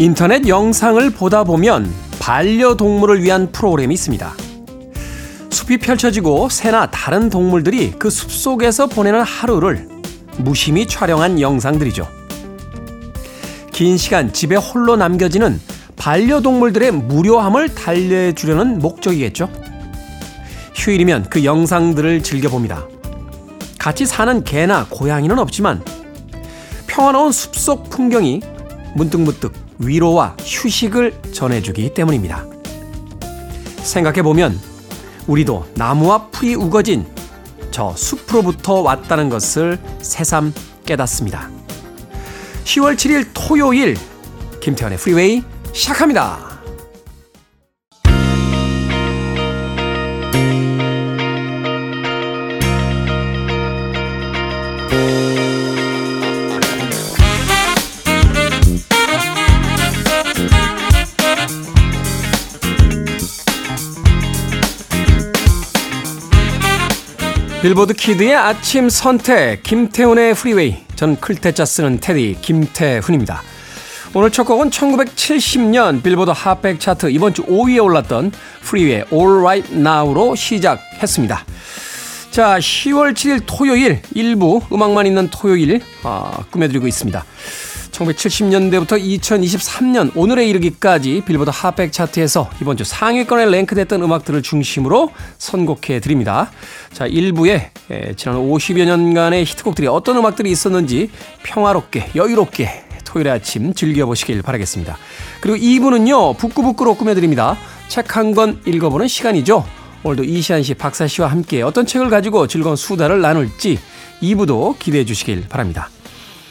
인터넷 영상을 보다 보면 반려동물을 위한 프로그램이 있습니다. 숲이 펼쳐지고 새나 다른 동물들이 그 숲 속에서 보내는 하루를 무심히 촬영한 영상들이죠. 긴 시간 집에 홀로 남겨지는 반려동물들의 무료함을 달래주려는 목적이겠죠. 휴일이면 그 영상들을 즐겨봅니다. 같이 사는 개나 고양이는 없지만 평화로운 숲속 풍경이 문득문득 위로와 휴식을 전해주기 때문입니다. 생각해보면 우리도 나무와 풀이 우거진 저 숲으로부터 왔다는 것을 새삼 깨닫습니다. 10월 7일 토요일 김태현의 프리웨이 시작합니다. 빌보드 키드의 아침 선택 김태훈의 프리웨이 전 클 태 자 쓰는 태디 김태훈입니다. 오늘 첫 곡은 1970년 빌보드 핫백 차트 이번 주 5위에 올랐던 Free의 All Right Now로 시작했습니다. 자, 10월 7일 토요일 일부 음악만 있는 토요일 아, 꾸며드리고 있습니다. 1970년대부터 2023년 오늘에 이르기까지 빌보드 핫백 차트에서 이번 주 상위권에 랭크됐던 음악들을 중심으로 선곡해 드립니다. 자, 1부에 지난 50여 년간의 히트곡들이 어떤 음악들이 있었는지 평화롭게 여유롭게 토요일 아침 즐겨보시길 바라겠습니다. 그리고 2부는요, 북구북구로 꾸며드립니다. 책 한 권 읽어보는 시간이죠. 오늘도 이시안 씨, 박사 씨와 함께 어떤 책을 가지고 즐거운 수다를 나눌지 2부도 기대해 주시길 바랍니다.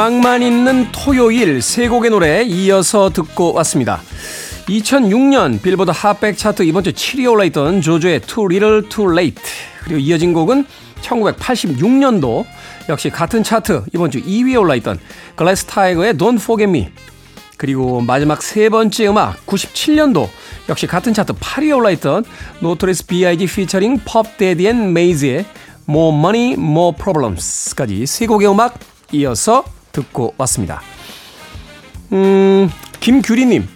음악만 있는 토요일 세 곡의 노래 이어서 듣고 왔습니다. 2006년 빌보드 핫백 차트 이번 주 7위에 올라있던 JoJo의 Too Little Too Late 그리고 이어진 곡은 1986년도 역시 같은 차트 이번 주 2위에 올라있던 글래스 타이거의 Don't Forget Me 그리고 마지막 세 번째 음악 97년도 역시 같은 차트 8위에 올라있던 노토리스 B.I.G. 피처링 펍 데디 앤 메이즈의 More Money More Problems까지 세 곡의 음악 이어서 듣고 왔습니다. 음, 김규리님.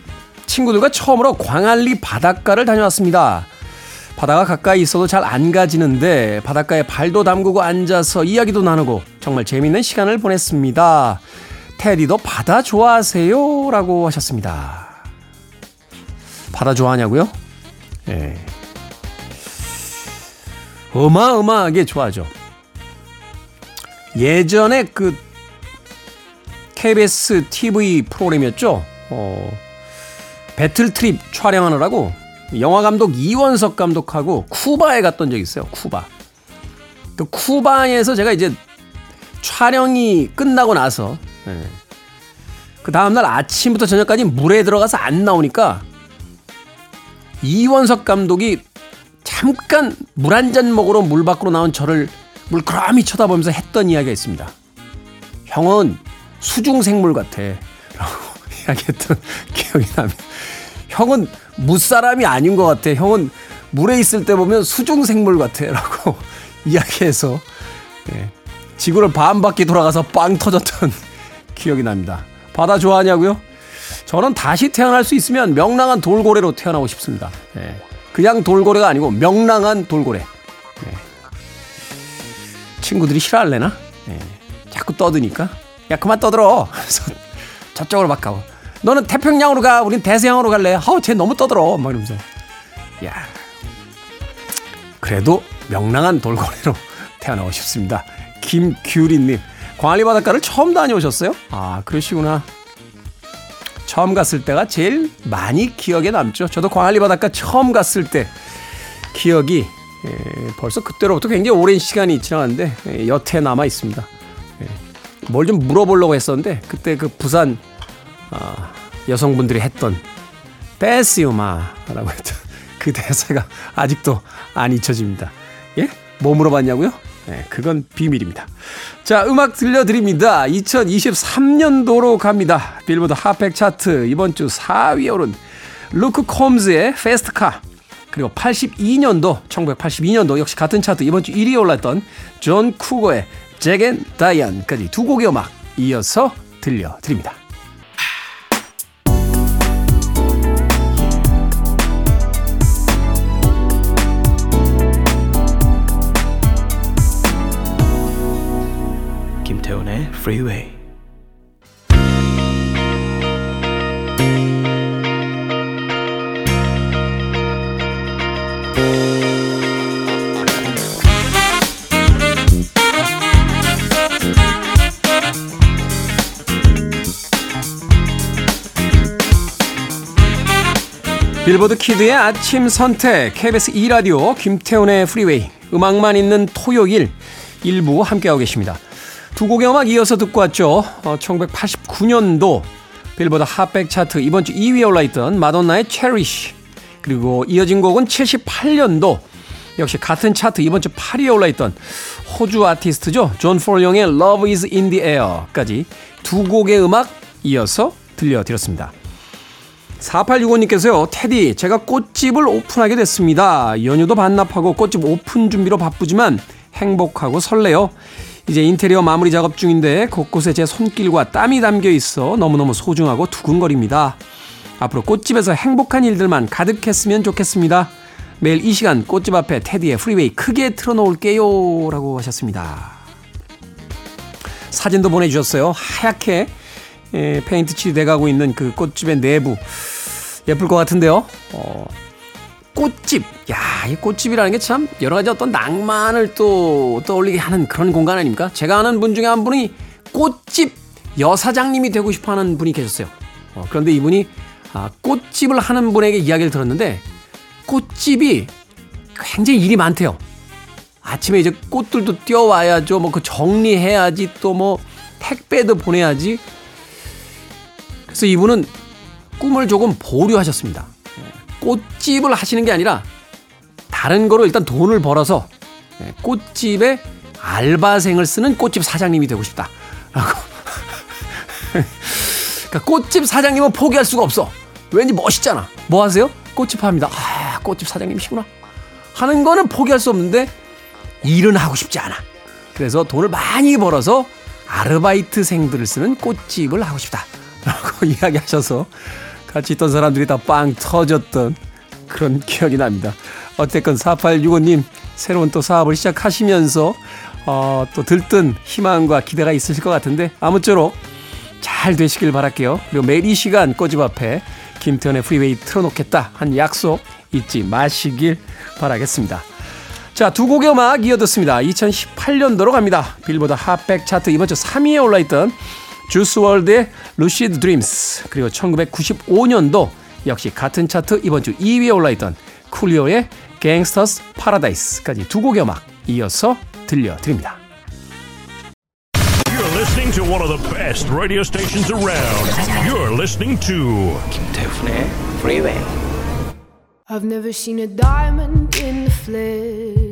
친구들과 처음으로 광안리 바닷가를 다녀왔습니다. 바다가 가까이 있어도 잘 안 가지는데 바닷가에 발도 담그고 앉아서 이야기도 나누고 정말 재밌는 시간을 보냈습니다. 테디도 바다 좋아하세요? 라고 하셨습니다. 바다 좋아하냐고요? 예. 어마어마하게 좋아하죠. 예전에 그 KBS TV 프로그램이었죠. 어, 배틀 트립 촬영하느라고 영화 감독 이원석 감독하고 쿠바에 갔던 적이 있어요. 쿠바. 그 쿠바에서 제가 이제 촬영이 끝나고 나서 네. 그 다음날 아침부터 저녁까지 물에 들어가서 안 나오니까 이원석 감독이 잠깐 물 한 잔 먹으러 물 밖으로 나온 저를 물그람이 쳐다보면서 했던 이야기가 있습니다. 형은 수중생물 같아. 라고 이야기했던 기억이 납니다. 형은 무사람이 아닌 것 같아. 형은 물에 있을 때 보면 수중생물 같아. 라고 이야기해서 예, 지구를 반 바퀴 돌아가서 빵 터졌던 기억이 납니다. 바다 좋아하냐고요? 저는 다시 태어날 수 있으면 명랑한 돌고래로 태어나고 싶습니다. 예, 그냥 돌고래가 아니고 명랑한 돌고래. 예. 친구들이 싫어할래나? 예, 자꾸 떠드니까. 야 그만 떠들어. 저쪽으로 막 가고. 너는 태평양으로 가. 우린 대서양으로 갈래. 아우 쟤 너무 떠들어. 막 이러면서. 야. 그래도 명랑한 돌고래로 태어나고 싶습니다. 김규리님. 광안리 바닷가를 처음 다녀오셨어요? 아 그러시구나. 처음 갔을 때가 제일 많이 기억에 남죠. 저도 광안리 바닷가 처음 갔을 때 기억이 예, 벌써 그때로부터 굉장히 오랜 시간이 지나갔는데 예, 여태 남아 있습니다. 뭘 좀 물어보려고 했었는데 그때 그 부산 어, 여성분들이 했던 베시우마라고 했던 그 대사가 아직도 안 잊혀집니다. 예? 뭐 물어봤냐고요? 네, 그건 비밀입니다. 자, 음악 들려드립니다. 2023년도로 갑니다. 빌보드 Hot 백 차트 이번 주 4위에 오른 루크 콤즈의 Fast Car 그리고 82년도 1982년도 역시 같은 차트 이번 주 1위에 올랐던 존 쿠거의 Jack and Diane까지 두 곡의 음악 이어서 들려드립니다. 김태훈의 Freeway. 빌보드 키드의 아침 선택 KBS 2라디오 김태훈의 프리웨이 음악만 있는 토요일 일부 함께하고 계십니다. 두 곡의 음악 이어서 듣고 왔죠. 어, 1989년도 빌보드 핫백 차트 이번 주 2위에 올라있던 마돈나의 Cherish 그리고 이어진 곡은 78년도 역시 같은 차트 이번 주 8위에 올라있던 호주 아티스트죠. 존 폴 영의 Love is in the air까지 두 곡의 음악 이어서 들려드렸습니다. 4865님께서요, 태디, 제가 꽃집을 오픈하게 됐습니다. 연휴도 반납하고 꽃집 오픈 준비로 바쁘지만 행복하고 설레요. 이제 인테리어 마무리 작업 중인데 곳곳에 제 손길과 땀이 담겨 있어 너무너무 소중하고 두근거립니다. 앞으로 꽃집에서 행복한 일들만 가득했으면 좋겠습니다. 매일 이 시간 꽃집 앞에 테디의 프리웨이 크게 틀어놓을게요. 라고 하셨습니다. 사진도 보내주셨어요. 하얗게 에, 페인트 칠돼가고 있는 그 꽃집의 내부. 예쁠 것 같은데요. 어, 꽃집. 야, 이 꽃집이라는 게 참 여러 가지 어떤 낭만을 또 떠올리게 하는 그런 공간 아닙니까? 제가 아는 분 중에 한 분이 꽃집 여사장님이 되고 싶어 하는 분이 계셨어요. 어, 그런데 이분이 아, 꽃집을 하는 분에게 이야기를 들었는데 꽃집이 굉장히 일이 많대요. 아침에 이제 꽃들도 뛰어와야죠. 뭐 그 정리해야지 또 뭐 택배도 보내야지. 그래서 이분은 꿈을 조금 보류하셨습니다. 꽃집을 하시는 게 아니라 다른 거로 일단 돈을 벌어서 꽃집에 알바생을 쓰는 꽃집 사장님이 되고 싶다. 라고. 그러니까 꽃집 사장님은 포기할 수가 없어. 왠지 멋있잖아. 뭐 하세요? 꽃집 합니다. 아, 꽃집 사장님이시구나. 하는 거는 포기할 수 없는데 일은 하고 싶지 않아. 그래서 돈을 많이 벌어서 아르바이트생들을 쓰는 꽃집을 하고 싶다. 라고 이야기하셔서 같이 있던 사람들이 다 빵 터졌던 그런 기억이 납니다. 어쨌건 4865님 새로운 또 사업을 시작하시면서 어, 또 들뜬 희망과 기대가 있으실 것 같은데 아무쪼록 잘 되시길 바랄게요. 그리고 매일 이 시간 꼬집 앞에 김태현의 프리웨이 틀어놓겠다 한 약속 잊지 마시길 바라겠습니다. 자, 두 곡의 음악 이어듣습니다. 2018년도로 갑니다. 빌보드 핫백 차트 이번 주 3위에 올라있던 Juice WRLD의 Lucid Dreams 그리고 1995년도 역시 같은 차트 이번 주 2위에 올라있던 Coolio의 Gangsta's Paradise까지 두 곡의 음악 이어서 들려드립니다. You're listening to one of the best radio stations around. You're listening to 김태훈의 Freeway. I've never seen a diamond in the flesh.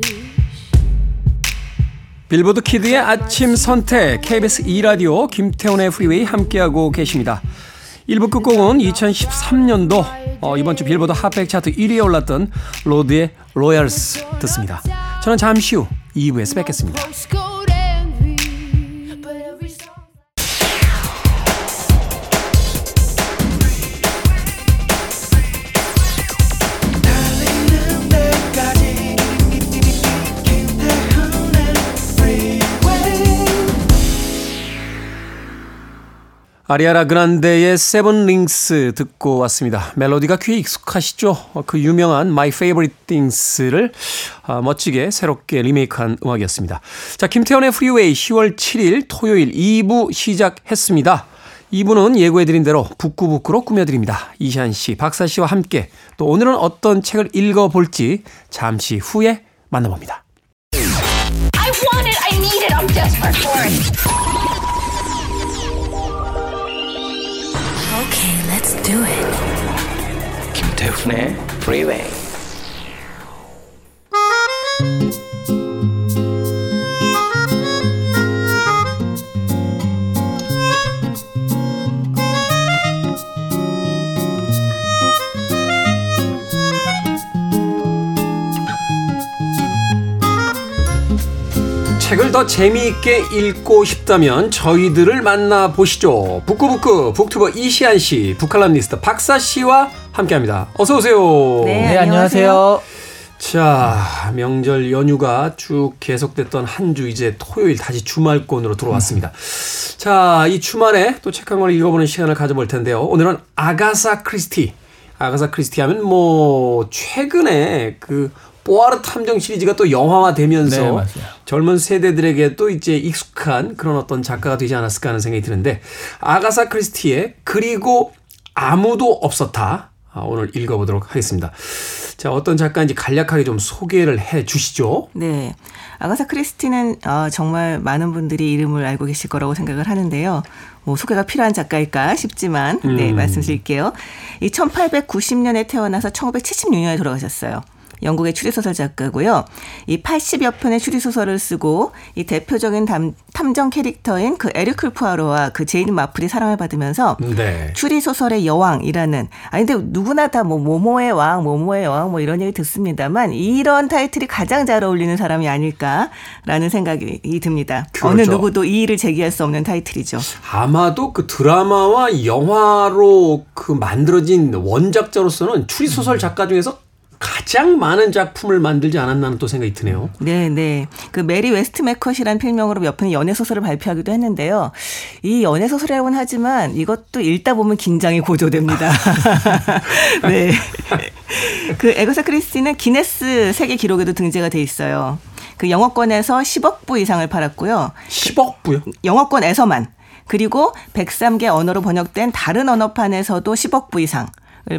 빌보드 Kid의 아침 선택 KBS 2라디오 김태훈의 프리웨이 함께하고 계십니다. 1부 끝곡은 2013년도 어, 이번 주 빌보드 핫백 차트 1위에 올랐던 Lorde의 Royals 듣습니다. 저는 잠시 후 2부에서 뵙겠습니다. 아리아나 그란데의 Seven Rings 듣고 왔습니다. 멜로디가 귀에 익숙하시죠? 어, 그 유명한 My Favorite Things를 아, 멋지게 새롭게 리메이크한 음악이었습니다. 자, 김태훈의 프리웨이 10월 7일 토요일 2부 시작했습니다. 2부는 예고해드린 대로 북끄북끄로 꾸며드립니다. 이시한 씨, 박사 씨와 함께 또 오늘은 어떤 책을 읽어볼지 잠시 후에 만나봅니다. do it. 김태훈의 Freeway. 책을 더 재미있게 읽고 싶다면 저희들을 만나보시죠. 북구북구 북튜버 이시안 씨, 북칼럼니스트 박사 씨와 함께합니다. 어서 오세요. 네, 네, 안녕하세요. 자, 명절 연휴가 쭉 계속됐던 한 주 이제 토요일 다시 주말권으로 들어왔습니다. 자, 이 주말에 또 책 한 권을 읽어보는 시간을 가져볼 텐데요. 오늘은 아가사 크리스티. 아가사 크리스티 하면 뭐 최근에 그 뽀아르 탐정 시리즈가 또 영화화되면서 네. 젊은 세대들에게 또 이제 익숙한 그런 어떤 작가가 되지 않았을까 하는 생각이 드는데 아가사 크리스티의 그리고 아무도 없었다. 아, 오늘 읽어보도록 하겠습니다. 자, 어떤 작가인지 간략하게 좀 소개를 해 주시죠. 네. 아가사 크리스티는 어, 정말 많은 분들이 이름을 알고 계실 거라고 생각을 하는데요. 뭐 소개가 필요한 작가일까 싶지만 네, 음. 말씀드릴게요. 이 1890년에 태어나서 1976년에 돌아가셨어요. 영국의 추리소설 작가고요. 이 80여 편의 추리소설을 쓰고 이 대표적인 담, 탐정 캐릭터인 그 에르클 푸아로와 그 제인 마플이 사랑을 받으면서 네. 추리 소설의 여왕이라는 아니 근데 누구나 다 뭐 모모의 왕, 모모의 여왕 뭐 이런 얘기 듣습니다만 이런 타이틀이 가장 잘 어울리는 사람이 아닐까라는 생각이 듭니다. 어느 그렇죠. 누구도 이의를 제기할 수 없는 타이틀이죠. 아마도 그 드라마와 영화로 그 만들어진 원작자로서는 추리소설 작가 중에서 가장 많은 작품을 만들지 않았나는 또 생각이 드네요. 네, 네. 그 메리 웨스트매콧이라는 필명으로 몇 편의 연애 소설을 발표하기도 했는데요. 이 연애 소설이라고는 하지만 이것도 읽다 보면 긴장이 고조됩니다. 네. 그 애거사 크리스티는 기네스 세계 기록에도 등재가 돼 있어요. 그 영어권에서 10억 부 이상을 팔았고요. 10억 부요? 영어권에서만 그리고 103개 언어로 번역된 다른 언어판에서도 10억 부 이상을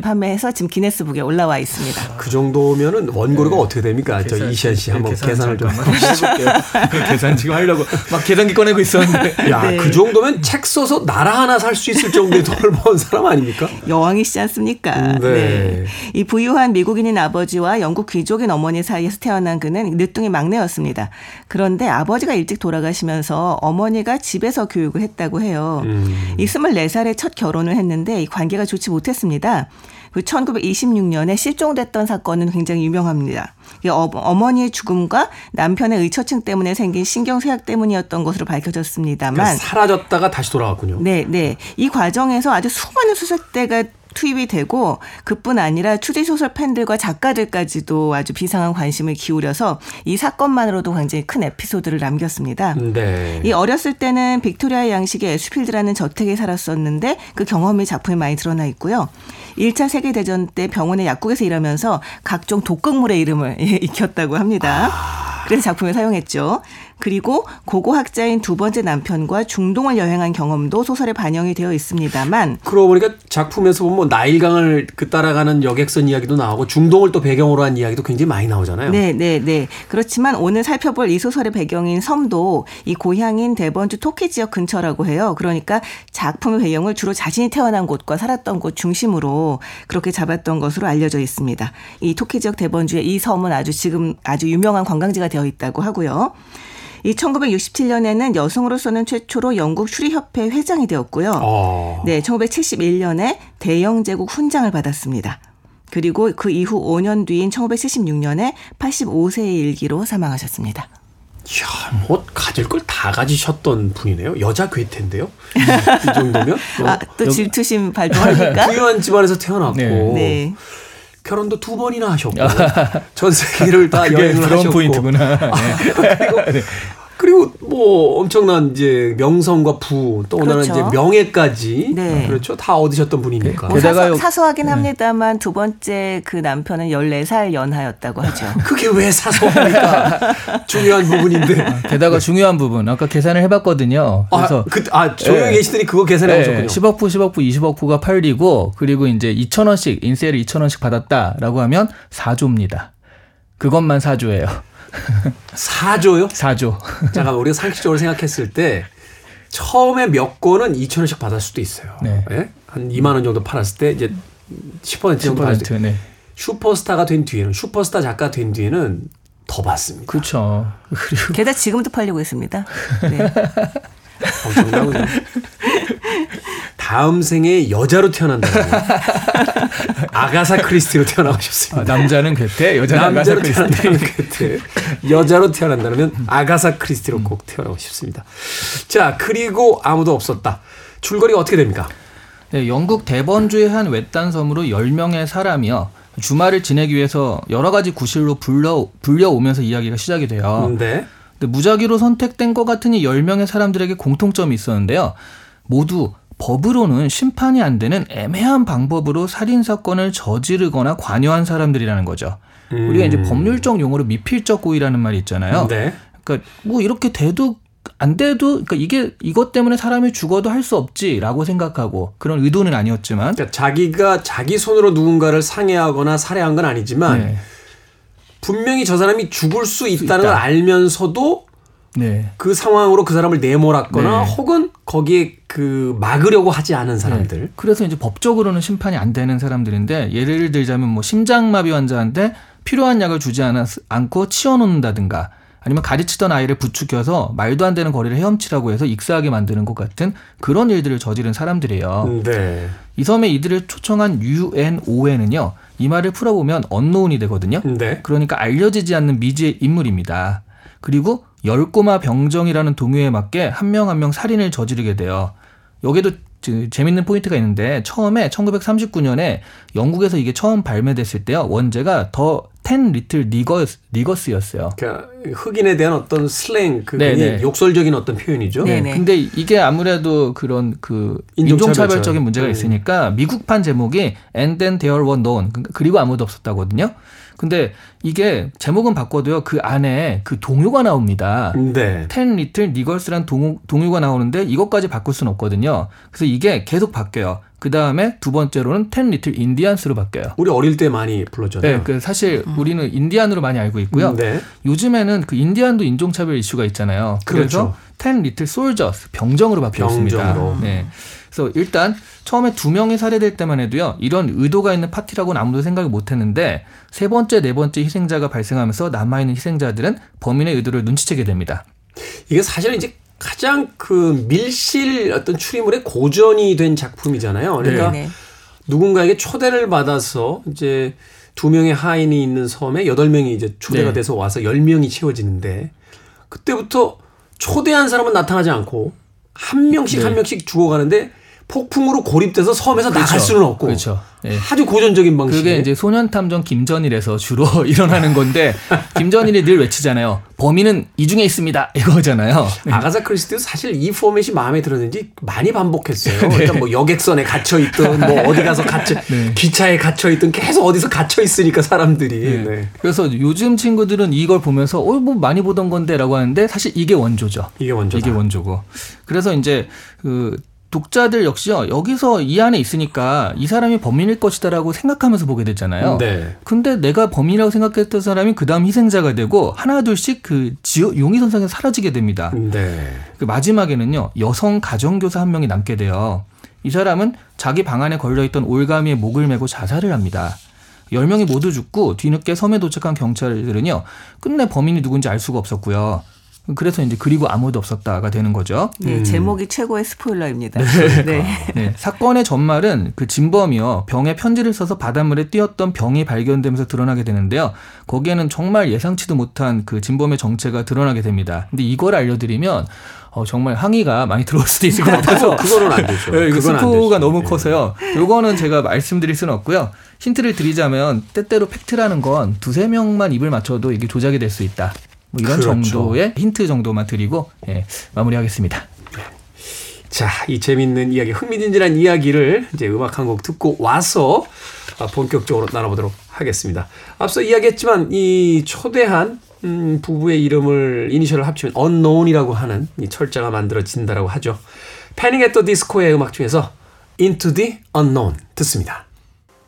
판매해서 지금 기네스북에 올라와 있습니다. 그 정도면은 원고료가 어떻게 됩니까? 저 이시안 씨 한번 계산을 좀. 해볼게요. 계산 지금 하려고 막 계산기 꺼내고 있었는데. 야, 네. 그 정도면 책 써서 나라 하나 살 수 있을 정도의 돈을 번 사람 아닙니까? 여왕이시지 않습니까? 음, 네. 이 부유한 미국인인 아버지와 영국 귀족인 어머니 사이에서 태어난 그는 늦둥이 막내였습니다. 그런데 아버지가 일찍 돌아가시면서 어머니가 집에서 교육을 했다고 해요. 음. 이 24살에 첫 결혼을 했는데 이 관계가 좋지 못했습니다. 그 1926년에 실종됐던 사건은 굉장히 유명합니다. 이 어, 어머니의 죽음과 남편의 의처증 때문에 생긴 신경쇠약 때문이었던 것으로 밝혀졌습니다만 그러니까 사라졌다가 다시 돌아왔군요. 네, 네. 이 과정에서 아주 수많은 수색대가 투입이 되고 그뿐 아니라 추리소설 팬들과 작가들까지도 아주 비상한 관심을 기울여서 이 사건만으로도 굉장히 큰 에피소드를 남겼습니다. 네. 이 어렸을 때는 빅토리아 양식의 애쉬필드라는 저택에 살았었는데 그 경험이 작품에 많이 드러나 있고요. 1차 세계대전 때 병원의 약국에서 일하면서 각종 독극물의 이름을 익혔다고 합니다. 그래서 작품에 사용했죠. 그리고 고고 학자인 두 번째 남편과 중동을 여행한 경험도 소설에 반영이 되어 있습니다만 그러고 보니까 작품에서 보면 뭐 나일강을 그 따라가는 여객선 이야기도 나오고 중동을 또 배경으로 한 이야기도 굉장히 많이 나오잖아요. 네, 네, 네. 그렇지만 오늘 살펴볼 이 소설의 배경인 섬도 이 고향인 대번주 토키 지역 근처라고 해요. 그러니까 작품의 배경을 주로 자신이 태어난 곳과 살았던 곳 중심으로 그렇게 잡았던 것으로 알려져 있습니다. 이 토키 지역 대번주의 이 섬은 아주 지금 아주 유명한 관광지가 되어 있다고 하고요. 이 1967년에는 여성으로서는 최초로 영국 추리협회 회장이 되었고요. 어. 네, 1971년에 대영제국 훈장을 받았습니다. 그리고 그 이후 5년 뒤인 1976년에 85세의 일기로 사망하셨습니다. 이야, 뭐 가질 걸 다 가지셨던 분이네요. 여자 괴테인데요. 이 정도면 뭐 아, 또 질투심 발동합니까? 부유한 집안에서 태어났고 네. 네. 결혼도 두 번이나 하셨고 전 세계를 다 여행을 하셨고 포인트구나. 네. 그리고 뭐 엄청난 이제 명성과 부 또나는 그렇죠. 이제 명예까지 네. 그렇죠 다 얻으셨던 분이니까 뭐 게다가요- 사소, 사소하긴 합니다만 두 번째 그 남편은 14살 연하였다고 하죠. 그게 왜 사소합니까 중요한 부분인데 게다가 중요한 부분 아까 계산을 해 봤거든요. 그래서 아, 그, 아 조용히 네. 계시더니 그거 계산해 네, 보셨군요 10억 부, 10억 부, 20억 부가 팔리고 그리고 이제 2천 원씩 인세를 2천 원씩 받았다라고 하면 4조입니다. 그것만 4조예요. 4조요? 4조. 잠깐 우리가 상식적으로 생각했을 때 처음에 몇 권은 2천 원씩 받을 수도 있어요. 네. 예? 한 2만 원 정도 팔았을 때 이제 10% 정도 팔았을 때 10%, 네. 슈퍼스타가 된 뒤에는 슈퍼스타 작가 된 뒤에는 더 받습니다. 그렇죠. 그리고 게다가 지금도 팔리고 있습니다. 네. 엄청나군요. 다음 생에 여자로 태어난다면 아가사 크리스티로 태어나고 싶습니다. 아, 남자는 괴테, 여자는 아가사 남자로 크리스티. 태어난다면 그때 여자로 태어난다면 아가사 크리스티로 꼭 태어나고 싶습니다. 자 그리고 아무도 없었다. 줄거리가 어떻게 됩니까? 네, 영국 대번주의 한 외딴 섬으로 10명의 사람이요. 주말을 지내기 위해서 여러 가지 구실로 불러, 불려오면서 이야기가 시작이 돼요. 네. 근데 무작위로 선택된 것 같은 이 10명의 사람들에게 공통점이 있었는데요. 모두 법으로는 심판이 안 되는 애매한 방법으로 살인 사건을 저지르거나 관여한 사람들이라는 거죠. 우리가 이제 법률적 용어로 미필적 고의라는 말이 있잖아요. 네. 그러니까 뭐 이렇게 돼도 안 돼도 그러니까 이게 이것 때문에 사람이 죽어도 할 수 없지라고 생각하고 그런 의도는 아니었지만 그러니까 자기가 자기 손으로 누군가를 상해하거나 살해한 건 아니지만 네. 분명히 저 사람이 죽을 수 있다는 있다. 걸 알면서도 네. 그 상황으로 그 사람을 내몰았거나 네. 혹은 거기에 그 막으려고 하지 않은 사람들. 네. 그래서 이제 법적으로는 심판이 안 되는 사람들인데 예를 들자면 뭐 심장마비 환자한테 필요한 약을 주지 않았, 않고 치워놓는다든가 아니면 가르치던 아이를 부추겨서 말도 안 되는 거리를 헤엄치라고 해서 익사하게 만드는 것 같은 그런 일들을 저지른 사람들이에요. 네. 이 섬에 이들을 초청한 UNON은요. 이 말을 풀어보면 언노운이 되거든요. 네. 그러니까 알려지지 않는 미지의 인물입니다. 그리고 열꼬마 병정이라는 동요에 맞게 한 명 한명 살인을 저지르게 돼요. 여기에도 그 재밌는 포인트가 있는데 처음에 1939년에 영국에서 이게 처음 발매됐을 때요. 원제가 The Ten Little Niggers, Niggers였어요. 그러니까 흑인에 대한 어떤 slang, 그 네, 네. 욕설적인 어떤 표현이죠. 네, 네. 근데 이게 아무래도 그런 그 인종차별적. 인종차별적인 문제가 음. 있으니까 미국판 제목이 And Then There Were None 그리고 아무도 없었다거든요. 근데 이게 제목은 바꿔도요 그 안에 그 동요가 나옵니다. 네. Ten Little Niggers란 동요, 동요가 나오는데 이것까지 바꿀 수는 없거든요. 그래서 이게 계속 바뀌어요. 그 다음에 두 번째로는 Ten Little Indians로 바뀌어요. 우리 어릴 때 많이 불렀잖아요. 네, 그 사실 우리는 인디안으로 많이 알고 있고요. 네. 요즘에는 그 인디안도 인종차별 이슈가 있잖아요. 그래서. Ten Little Soldiers 병정으로 바뀌었습니다. 병정으로. 네. 그래서 일단 처음에 두 명이 살해될 때만 해도요 이런 의도가 있는 파티라고는 아무도 생각을 못 했는데 세 번째 네 번째 희생자가 발생하면서 남아 있는 희생자들은 범인의 의도를 눈치채게 됩니다. 이게 사실은 이제 가장 그 밀실 어떤 추리물의 고전이 된 작품이잖아요. 그러니까 네. 누군가에게 초대를 받아서 이제 두 명의 하인이 있는 섬에 여덟 명이 이제 초대가 네. 돼서 와서 열 명이 채워지는데 그때부터 초대한 사람은 나타나지 않고 한 명씩 네. 한 명씩 죽어가는데 폭풍으로 고립돼서 섬에서 나갈 수는 없고 그렇죠. 네. 아주 고전적인 방식. 그게 이제 소년탐정 김전일에서 주로 일어나는 건데 김전일이 늘 외치잖아요. 범인은 이 중에 있습니다. 이거잖아요. 아가사 크리스티도 사실 이 포맷이 마음에 들었는지 많이 반복했어요. 네. 그러니까 뭐 여객선에 갇혀 있든 뭐 어디 가서 갇혀 기차에 갇혀 있든 계속 어디서 갇혀 있으니까 사람들이. 네. 그래서 요즘 친구들은 이걸 보면서 어 뭐 많이 보던 건데라고 하는데 사실 이게 원조죠. 이게 원조다. 이게 원조고. 그래서 이제 그 독자들 역시요 여기서 이 안에 있으니까 이 사람이 범인일 것이다라고 생각하면서 보게 됐잖아요. 네. 근데 내가 범인이라고 생각했던 사람이 그 다음 희생자가 되고 하나 둘씩 그 지옥 용의 선상에서 사라지게 됩니다. 네. 그 마지막에는요 여성 가정교사 한 명이 남게 돼요. 이 사람은 자기 방 안에 걸려있던 올가미에 목을 메고 자살을 합니다. 10명이 모두 죽고 뒤늦게 섬에 도착한 경찰들은요 끝내 범인이 누군지 알 수가 없었고요. 그래서 이제 그리고 아무도 없었다가 되는 거죠. 네, 제목이 최고의 스포일러입니다. 네. 네, 사건의 전말은 그 진범이요 병에 편지를 써서 바닷물에 띄었던 병이 발견되면서 드러나게 되는데요. 거기에는 정말 예상치도 못한 그 진범의 정체가 드러나게 됩니다. 근데 이걸 알려드리면 어, 정말 항의가 많이 들어올 수도 있을 것 같아서 그거는 안 되죠. 네, 이거 스포가. 너무 네. 커서요. 요거는 제가 말씀드릴 수는 없고요. 힌트를 드리자면 때때로 팩트라는 건 두세 명만 입을 맞춰도 이게 조작이 될 수 있다. 뭐 이런 그렇죠. 정도의 힌트 정도만 드리고 예, 마무리하겠습니다. 자, 이 재밌는 이야기, 흥미진진한 이야기를 이제 음악 한 곡 듣고 와서 아, 본격적으로 나눠보도록 하겠습니다. 앞서 이야기했지만 이 초대한 음, 부부의 이름을 이니셜을 합치면 unknown이라고 하는 이 철자가 만들어진다라고 하죠. Panic! At The Disco의 음악 중에서 Into the Unknown 듣습니다.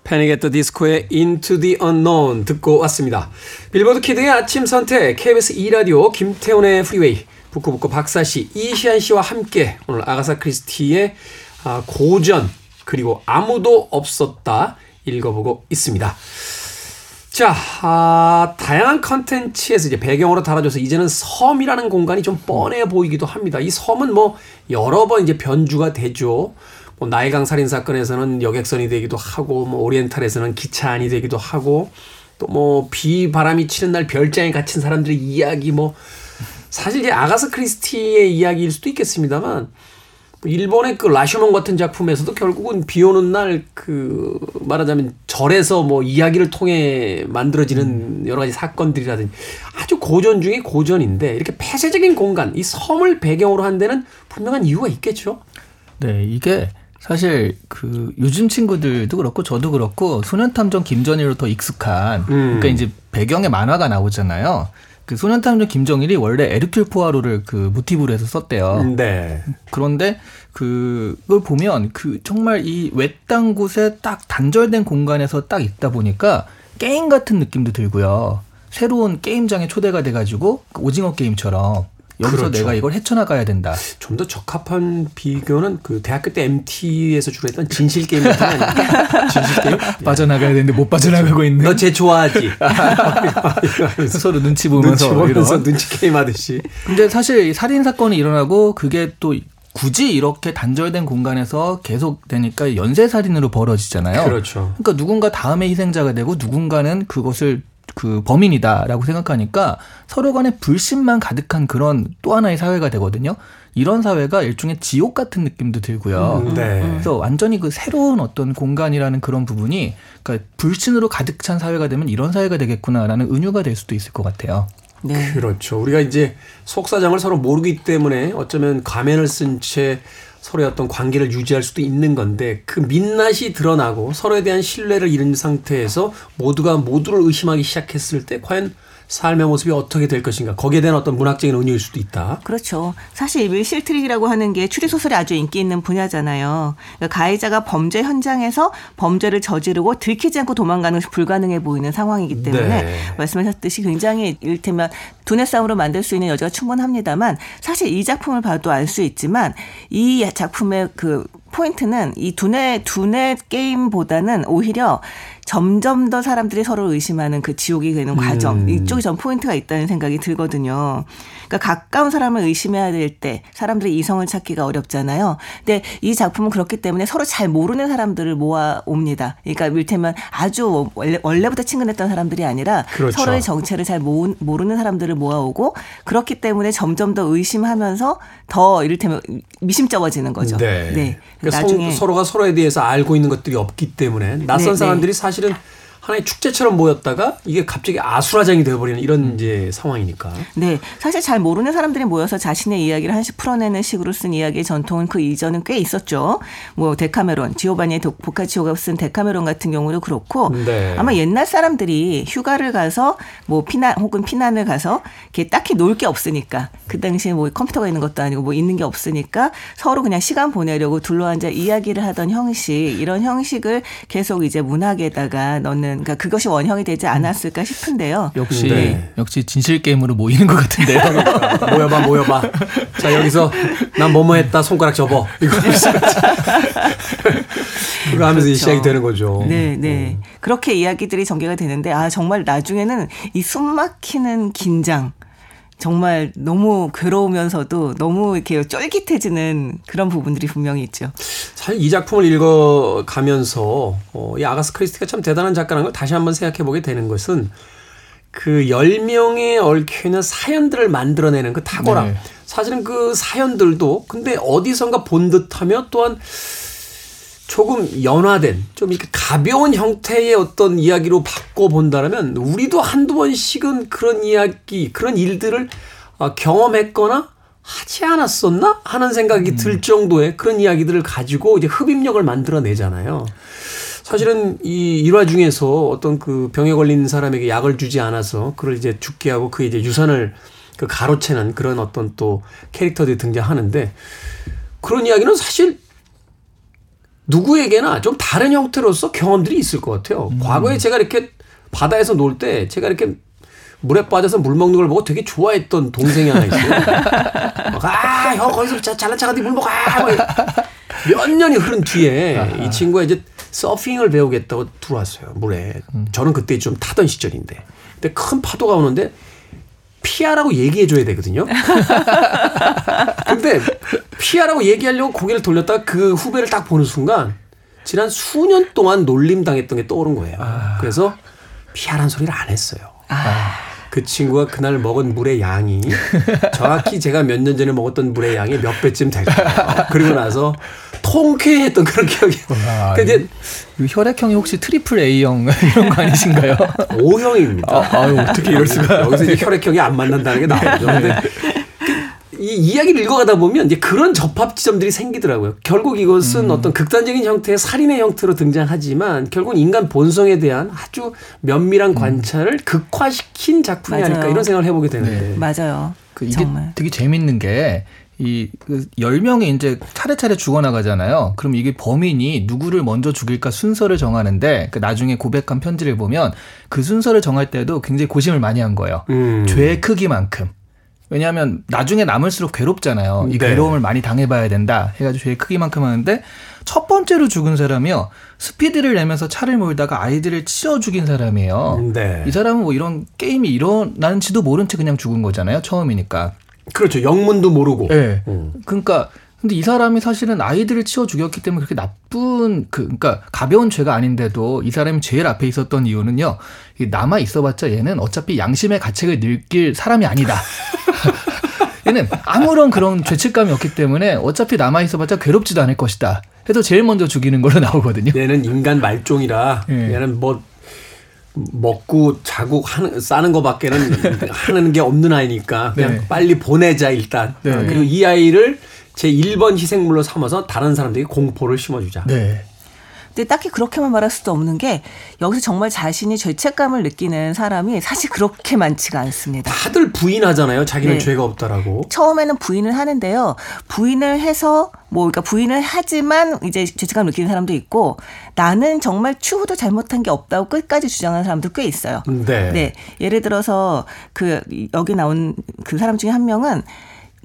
Panic! At The Disco의 Into the Unknown 듣고 왔습니다. 빌보드 kid의 아침 선택 KBS 2라디오 김태훈의 Freeway 북끄북끄 박사 씨 이시한 씨와 함께 오늘 아가사 크리스티의 아, 고전 그리고 아무도 없었다 읽어보고 있습니다. 자, 아, 다양한 컨텐츠에서 이제 배경으로 다뤄져서 이제는 섬이라는 공간이 좀 뻔해 보이기도 합니다. 이 섬은 뭐 여러 번 이제 변주가 되죠. 뭐 나일강 살인 사건에서는 여객선이 되기도 하고, 뭐 오리엔탈에서는 기차 안이 되기도 하고, 또 뭐 비 바람이 치는 날 별장에 갇힌 사람들의 이야기 뭐 사실 이제 아가사 크리스티의 이야기일 수도 있겠습니다만 뭐 일본의 그 라쇼몬 같은 작품에서도 결국은 비 오는 날 그 말하자면 절에서 뭐 이야기를 통해 만들어지는 여러 가지 사건들이라든지 아주 고전 중에 고전인데 이렇게 폐쇄적인 공간 이 섬을 배경으로 한 데는 분명한 이유가 있겠죠. 네, 이게 사실 그 요즘 친구들도 그렇고 저도 그렇고 소년탐정 김전일로 더 익숙한 그러니까 이제 배경에 만화가 나오잖아요. 그 소년탐정 김정일이 원래 에르큘 포아로를 그 모티브로 해서 썼대요. 네. 그런데 그걸 보면 그 정말 이 외딴 곳에 딱 단절된 공간에서 딱 있다 보니까 게임 같은 느낌도 들고요. 새로운 게임장에 초대가 돼가지고 그 오징어 게임처럼 여기서 그렇죠. 내가 이걸 헤쳐나가야 된다. 좀 더 적합한 비교는 그 대학교 때 MT에서 주로 했던 진실 게임 같은? 진실 게임? 빠져나가야 되는데 못 빠져나가고 있는. 너 쟤 좋아하지? 서로 눈치 눈치 보면서 보면서 이런. 눈치 게임 하듯이. 근데 사실 이 살인 사건이 일어나고 그게 또 굳이 이렇게 단절된 공간에서 계속 되니까 연쇄 살인으로 벌어지잖아요. 그렇죠. 그러니까 누군가 다음에 희생자가 되고 누군가는 그것을 그 범인이다라고 생각하니까 서로 간에 불신만 가득한 그런 또 하나의 사회가 되거든요. 이런 사회가 일종의 지옥 같은 느낌도 들고요. 음, 네. 그래서 완전히 그 새로운 어떤 공간이라는 그런 부분이 그러니까 불신으로 가득 찬 사회가 되면 이런 사회가 되겠구나라는 은유가 될 수도 있을 것 같아요. 네. 그렇죠. 우리가 이제 속사정을 서로 모르기 때문에 어쩌면 가면을 쓴 채 서로의 어떤 관계를 유지할 수도 있는 건데 그 민낯이 드러나고 서로에 대한 신뢰를 잃은 상태에서 모두가 모두를 의심하기 시작했을 때 과연 삶의 모습이 어떻게 될 것인가 거기에 대한 어떤 문학적인 은유일 수도 있다. 그렇죠. 사실 이 밀실 트릭이라고 하는 게 추리 소설이 아주 인기 있는 분야잖아요. 그러니까 가해자가 범죄 현장에서 범죄를 저지르고 들키지 않고 도망가는 것이 불가능해 보이는 상황이기 때문에 네. 말씀하셨듯이 굉장히 이를테면 두뇌 싸움으로 만들 수 있는 여지가 충분합니다만 사실 이 작품을 봐도 알 수 있지만 이 작품의 그 포인트는 이 두뇌 두뇌 게임보다는 오히려 점점 더 사람들이 서로를 의심하는 그 지옥이 되는 과정 음. 이쪽이 전 포인트가 있다는 생각이 들거든요. 그러니까 가까운 사람을 의심해야 될 때 사람들이 이성을 찾기가 어렵잖아요. 근데 이 작품은 그렇기 때문에 서로 잘 모르는 사람들을 모아 옵니다. 그러니까 일테면 아주 원래, 원래 부터 친근했던 사람들이 아니라 그렇죠. 서로의 정체를 잘 모, 모르는 사람들을 모아오고 그렇기 때문에 점점 더 의심하면서 더 이를테면 미심쩍어지는 거죠. 네. 그러니까 나중에 서, 로가 서로에 대해서 알고 있는 것들이 없기 때문에 낯선 네, 사람들이 사실은 하나의 축제처럼 모였다가 이게 갑자기 아수라장이 되어버리는 이런 이제 상황이니까. 네, 사실 잘 모르는 사람들이 모여서 자신의 이야기를 한씩 풀어내는 식으로 쓴 이야기의 전통은 그 이전은 꽤 있었죠. 뭐 데카메론, 지오바니 보카치오가 쓴 데카메론 같은 경우도 그렇고 네. 아마 옛날 사람들이 휴가를 가서 뭐 피난 혹은 피난을 가서 이렇게 딱히 놀 게 없으니까 그 당시에 뭐 컴퓨터가 있는 것도 아니고 뭐 있는 게 없으니까 서로 그냥 시간 보내려고 둘러앉아 이야기를 하던 형식 이런 형식을 계속 이제 문학에다가 넣는 그러니까 그것이 원형이 되지 않았을까 싶은데요. 역시 네. 역시 진실 게임으로 모이는 것 같은데요. 모여봐 모여봐. 자 여기서 난 뭐뭐 했다 손가락 접어. 이거 하면서 그거 하면서 이제 시작이 되는 거죠. 네, 네. 그렇게 이야기들이 전개가 되는데 아 정말 나중에는 이 숨막히는 긴장 정말 너무 괴로우면서도 너무 이렇게 쫄깃해지는 그런 부분들이 분명히 있죠. 사실 이 작품을 읽어가면서 어, 이 아가스 크리스티가 참 대단한 작가라는 걸 다시 한번 생각해 보게 되는 것은 그 10명에 얽혀있는 사연들을 만들어내는 그 탁월함. 네. 사실은 그 사연들도 근데 어디선가 본 듯하며 또한 조금 연화된 좀 이렇게 가벼운 형태의 어떤 이야기로 바꿔본다면 우리도 한두 번씩은 그런 이야기, 그런 일들을 어, 경험했거나 하지 않았었나 하는 생각이 들 정도의 그런 이야기들을 가지고 이제 흡입력을 만들어내잖아요. 사실은 이 일화 중에서 어떤 그 병에 걸린 사람에게 약을 주지 않아서 그를 이제 죽게 하고 그 이제 유산을 그 가로채는 그런 어떤 또 캐릭터들이 등장하는데 그런 이야기는 사실 누구에게나 좀 다른 형태로서 경험들이 있을 것 같아요. 과거에 제가 이렇게 바다에서 놀 때 제가 이렇게 물에 빠져서 물 먹는 걸 보고 되게 좋아했던 동생이 하나 있어요. 막, 아, 형 거기서 자- 잘난 척하더니 물 먹어. 아, 막몇 년이 흐른 뒤에 이 친구가 이제 서핑을 배우겠다고 들어왔어요 물에. 저는 그때 좀 타던 시절인데, 근데 큰 파도가 오는데 피하라고 얘기해줘야 되거든요. 근데 피하라고 얘기하려고 고개를 돌렸다가 그 후배를 딱 보는 순간 지난 수년 동안 놀림 당했던 게 떠오른 거예요. 그래서 피하라는 소리를 안 했어요. 그 친구가 그날 먹은 물의 양이 정확히 제가 몇 년 전에 먹었던 물의 양의 몇 배쯤 될 거예요. 그리고 나서 통쾌했던 그런 기억이. 그러니까 이제 이 혈액형이 혹시 triple A형 이런 거 아니신가요? O형입니다. 아유, 어떻게 이럴 수가. 여기서 이제 혈액형이 안 맞는다는 게 나오죠. 근데 이 이야기를 읽어가다 보면 이제 그런 접합 지점들이 생기더라고요. 결국 이것은 어떤 극단적인 형태의 살인의 형태로 등장하지만 결국 인간 본성에 대한 아주 면밀한 관찰을 극화시킨 작품이 맞아요. 아닐까 이런 생각을 해보게 되는데. 맞아요. 그 이게 정말. 되게 재밌는 게. 이, 그 10명이 이제 차례차례 죽어나가잖아요. 그럼 이게 범인이 누구를 먼저 죽일까 순서를 정하는데, 그 나중에 고백한 편지를 보면 그 순서를 정할 때도 굉장히 고심을 많이 한 거예요. 음. 죄의 크기만큼. 왜냐하면 나중에 남을수록 괴롭잖아요. 이 네. 괴로움을 많이 당해봐야 된다. 해가지고 죄의 크기만큼 하는데 첫 번째로 죽은 사람이요. 스피드를 내면서 차를 몰다가 아이들을 치어 죽인 사람이에요. 네. 이 사람은 뭐 이런 게임이 일어나는지도 모른 채 그냥 죽은 거잖아요. 처음이니까. 그렇죠. 영문도 모르고. 예. 음. 그러니까 근데 이 사람이 사실은 아이들을 치워 죽였기 때문에 그렇게 나쁜 그 그러니까 가벼운 죄가 아닌데도 이 사람이 제일 앞에 있었던 이유는요. 이 남아 있어봤자 얘는 어차피 양심의 가책을 느낄 사람이 아니다. 얘는 아무런 그런 죄책감이 없기 때문에 어차피 남아 있어봤자 괴롭지도 않을 것이다. 해서 제일 먼저 죽이는 걸로 나오거든요. 얘는 인간 말종이라 예. 얘는 뭐 먹고 자고 하는 싸는 거밖에는 하는 게 없는 아이니까 그냥 네. 빨리 보내자 일단 네. 어, 그리고 이 아이를 제 1번 희생물로 삼아서 다른 사람들에게 공포를 심어주자. 네. 근데 딱히 그렇게만 말할 수도 없는 게 여기서 정말 자신이 죄책감을 느끼는 사람이 사실 그렇게 많지가 않습니다. 다들 부인하잖아요. 자기는 네. 죄가 없다라고. 처음에는 부인을 하는데요. 부인을 해서 뭐 그러니까 부인을 하지만 이제 죄책감 을 느끼는 사람도 있고 나는 정말 추후도 잘못한 게 없다고 끝까지 주장하는 사람도 꽤 있어요. 네. 네. 예를 들어서 그 여기 나온 그 사람 중에 한 명은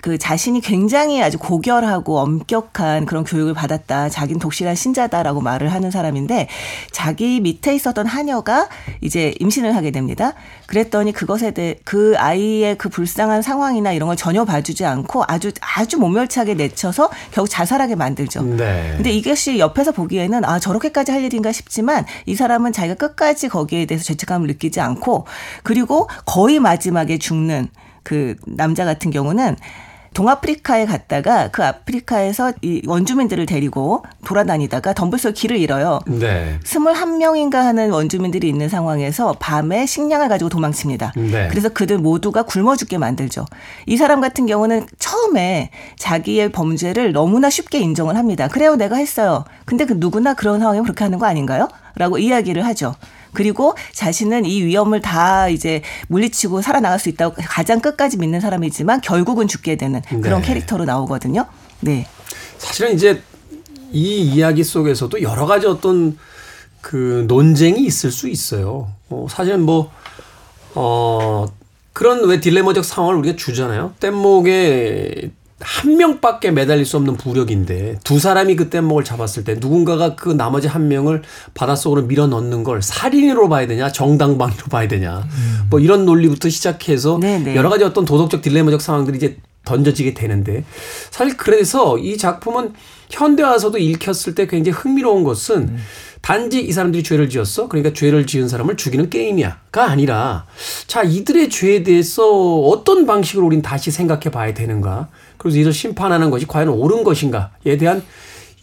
그 자신이 굉장히 아주 고결하고 엄격한 그런 교육을 받았다. 자기는 독실한 신자다라고 말을 하는 사람인데 자기 밑에 있었던 하녀가 이제 임신을 하게 됩니다. 그랬더니 그것에 대해 그 아이의 그 불쌍한 상황이나 이런 걸 전혀 봐주지 않고 아주 아주 모멸차게 내쳐서 결국 자살하게 만들죠. 네. 근데 이것이 옆에서 보기에는 아 저렇게까지 할 일인가 싶지만 이 사람은 자기가 끝까지 거기에 대해서 죄책감을 느끼지 않고 그리고 거의 마지막에 죽는 그 남자 같은 경우는 동아프리카에 갔다가 그 아프리카에서 이 원주민들을 데리고 돌아다니다가 덤불 길을 잃어요. 네. 21명인가 하는 원주민들이 있는 상황에서 밤에 식량을 가지고 도망칩니다. 네. 그래서 그들 모두가 굶어 죽게 만들죠. 이 사람 같은 경우는 처음에 자기의 범죄를 너무나 쉽게 인정을 합니다. 그래요, 내가 했어요. 근데 그 누구나 그런 상황이면 그렇게 하는 거 아닌가요? 라고 이야기를 하죠. 그리고 자신은 이 위험을 다 이제 물리치고 살아나갈 수 있다고 가장 끝까지 믿는 사람이지만 결국은 죽게 되는 그런 네. 캐릭터로 나오거든요. 네. 사실은 이제 이 이야기 속에서도 여러 가지 어떤 그 논쟁이 있을 수 있어요. 어, 사실은 뭐, 어, 그런 왜 딜레마적 상황을 우리가 주잖아요. 뗏목에 한 명밖에 매달릴 수 없는 부력인데 두 사람이 그 뗏목을 잡았을 때 누군가가 그 나머지 한 명을 바닷속으로 밀어 넣는 걸 살인으로 봐야 되냐 정당방위로 봐야 되냐. 뭐 이런 논리부터 시작해서 네네. 여러 가지 어떤 도덕적 딜레마적 상황들이 이제 던져지게 되는데 사실 그래서 이 작품은 현대 와서도 읽혔을 때 굉장히 흥미로운 것은 단지 이 사람들이 죄를 지었어? 그러니까 죄를 지은 사람을 죽이는 게임이야가 아니라 자 이들의 죄에 대해서 어떤 방식으로 우린 다시 생각해 봐야 되는가 그래서 이들 심판하는 것이 과연 옳은 것인가에 대한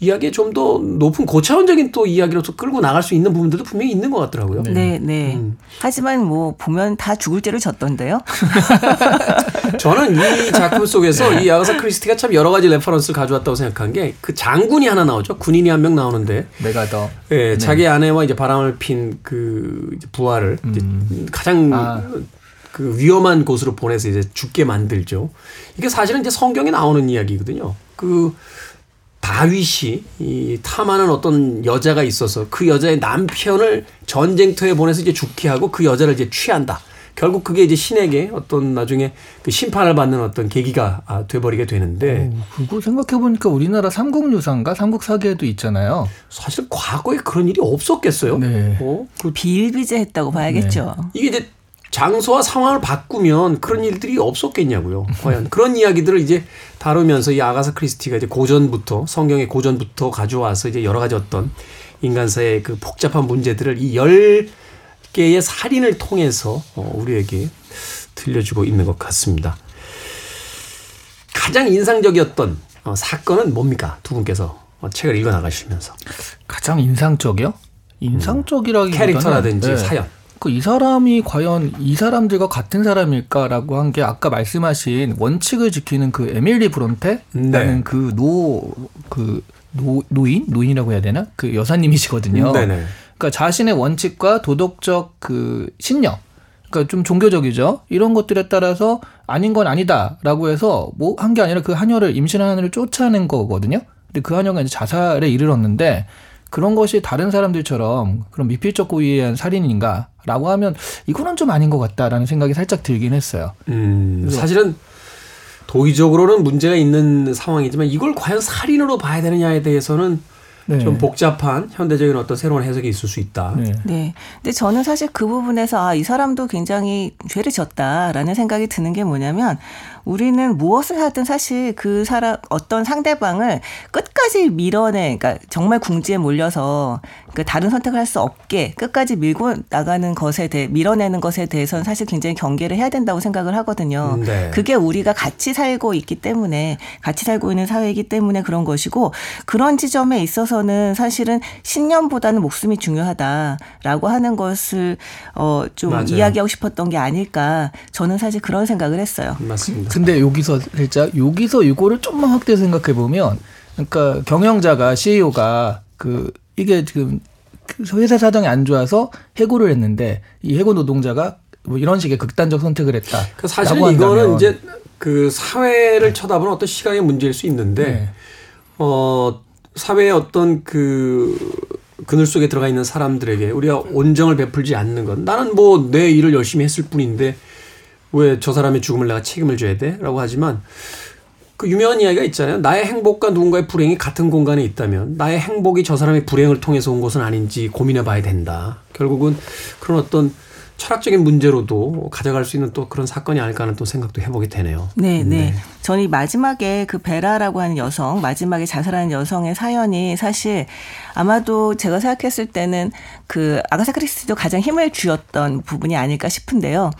이야기에 좀 더 높은 고차원적인 또 이야기로서 끌고 나갈 수 있는 부분들도 분명히 있는 것 같더라고요. 네, 네. 음. 하지만 뭐 보면 다 죽을 죄를 졌던데요. 저는 이 작품 속에서 이 아가사 크리스티가 참 여러 가지 reference를 가져왔다고 생각한 게 그 장군이 하나 나오죠. 군인이 한 명 나오는데 내가 더 예, 자기 아내와 이제 바람을 핀 그 부하를 이제 가장 아. 그 위험한 곳으로 보내서 이제 죽게 만들죠. 이게 사실은 이제 성경에 나오는 이야기거든요. 그 다윗이 이 탐하는 어떤 여자가 있어서 그 여자의 남편을 전쟁터에 보내서 이제 죽게 하고 그 여자를 이제 취한다. 결국 그게 이제 신에게 어떤 나중에 그 심판을 받는 어떤 계기가 아, 돼버리게 되는데 어, 그거 생각해 보니까 우리나라 삼국 유사인가 삼국 사기에도 있잖아요. 사실 과거에 그런 일이 없었겠어요. 네. 어? 그 비일비재했다고 봐야겠죠. 이게 이제 장소와 상황을 바꾸면 그런 일들이 없었겠냐고요. 과연 그런 이야기들을 이제 다루면서 이 아가사 크리스티가 이제 고전부터 성경의 고전부터 가져와서 이제 여러 가지 어떤 인간사의 그 복잡한 문제들을 이 열 개의 살인을 통해서 어, 우리에게 들려주고 있는 것 같습니다. 가장 인상적이었던 어, 사건은 뭡니까? 두 분께서 어, 책을 읽어 나가시면서 가장 인상적이요? 인상적이라기보다는 캐릭터라든지 네. 사연. 그 이 사람이 과연 이 사람들과 같은 사람일까라고 한 게 아까 말씀하신 원칙을 지키는 그 에밀리 브론테라는 네. 그노그 노, 노인 노인이라고 해야 되나 그 여사님이시거든요. 네네. 그러니까 자신의 원칙과 도덕적 그 신념, 그러니까 좀 종교적이죠. 이런 것들에 따라서 아닌 건 아니다라고 해서 뭐 한 게 아니라 그 하녀를 임신한 하녀를 쫓아낸 거거든요. 근데 그 하녀가 이제 자살에 이르렀는데 그런 것이 다른 사람들처럼 그런 미필적 고의에 의한 살인인가라고 하면 이거는 좀 아닌 것 같다라는 생각이 살짝 들긴 했어요. 음, 사실은 도의적으로는 문제가 있는 상황이지만 이걸 과연 살인으로 봐야 되느냐에 대해서는 네. 좀 복잡한 현대적인 어떤 새로운 해석이 있을 수 있다. 네. 네. 근데 저는 사실 그 부분에서 아, 이 사람도 굉장히 죄를 졌다라는 생각이 드는 게 뭐냐면 우리는 무엇을 하든 사실 그 사람 어떤 상대방을 끝까지 밀어내, 그러니까 정말 궁지에 몰려서 그 다른 선택을 할 수 없게 끝까지 밀고 나가는 것에 대해 밀어내는 것에 대해서는 사실 굉장히 경계를 해야 된다고 생각을 하거든요. 음, 네. 그게 우리가 같이 살고 있기 때문에 같이 살고 있는 사회이기 때문에 그런 것이고 그런 지점에 있어서는 사실은 신념보다는 목숨이 중요하다라고 하는 것을 어좀. 이야기하고 싶었던 게 아닐까 저는 사실 그런 생각을 했어요. 맞습니다. 근데 여기서 살짝 여기서 이거를 좀만 확대 생각해 보면 그러니까 경영자가 CEO가 그 이게 지금 그 회사 사정이 안 좋아서 해고를 했는데 이 해고 노동자가 뭐 이런 식의 극단적 선택을 했다. 그 사실 이거는 이제 그 사회를 쳐다보는 어떤 시각의 문제일 수 있는데 네. 어 사회의 어떤 그 그늘 속에 들어가 있는 사람들에게 우리가 온정을 베풀지 않는 건 나는 뭐 내 일을 열심히 했을 뿐인데 왜 저 사람의 죽음을 내가 책임을 져야 돼? 라고 하지만 그 유명한 이야기가 있잖아요. 나의 행복과 누군가의 불행이 같은 공간에 있다면 나의 행복이 저 사람의 불행을 통해서 온 것은 아닌지 고민해 봐야 된다. 결국은 그런 어떤 철학적인 문제로도 가져갈 수 있는 또 그런 사건이 아닐까 하는 또 생각도 해보게 되네요. 네, 네. 저는 이 마지막에 그 베라라고 하는 여성, 마지막에 자살하는 여성의 사연이 사실 아마도 제가 생각했을 때는 그 아가사 크리스티도 가장 힘을 쥐었던 부분이 아닐까 싶은데요.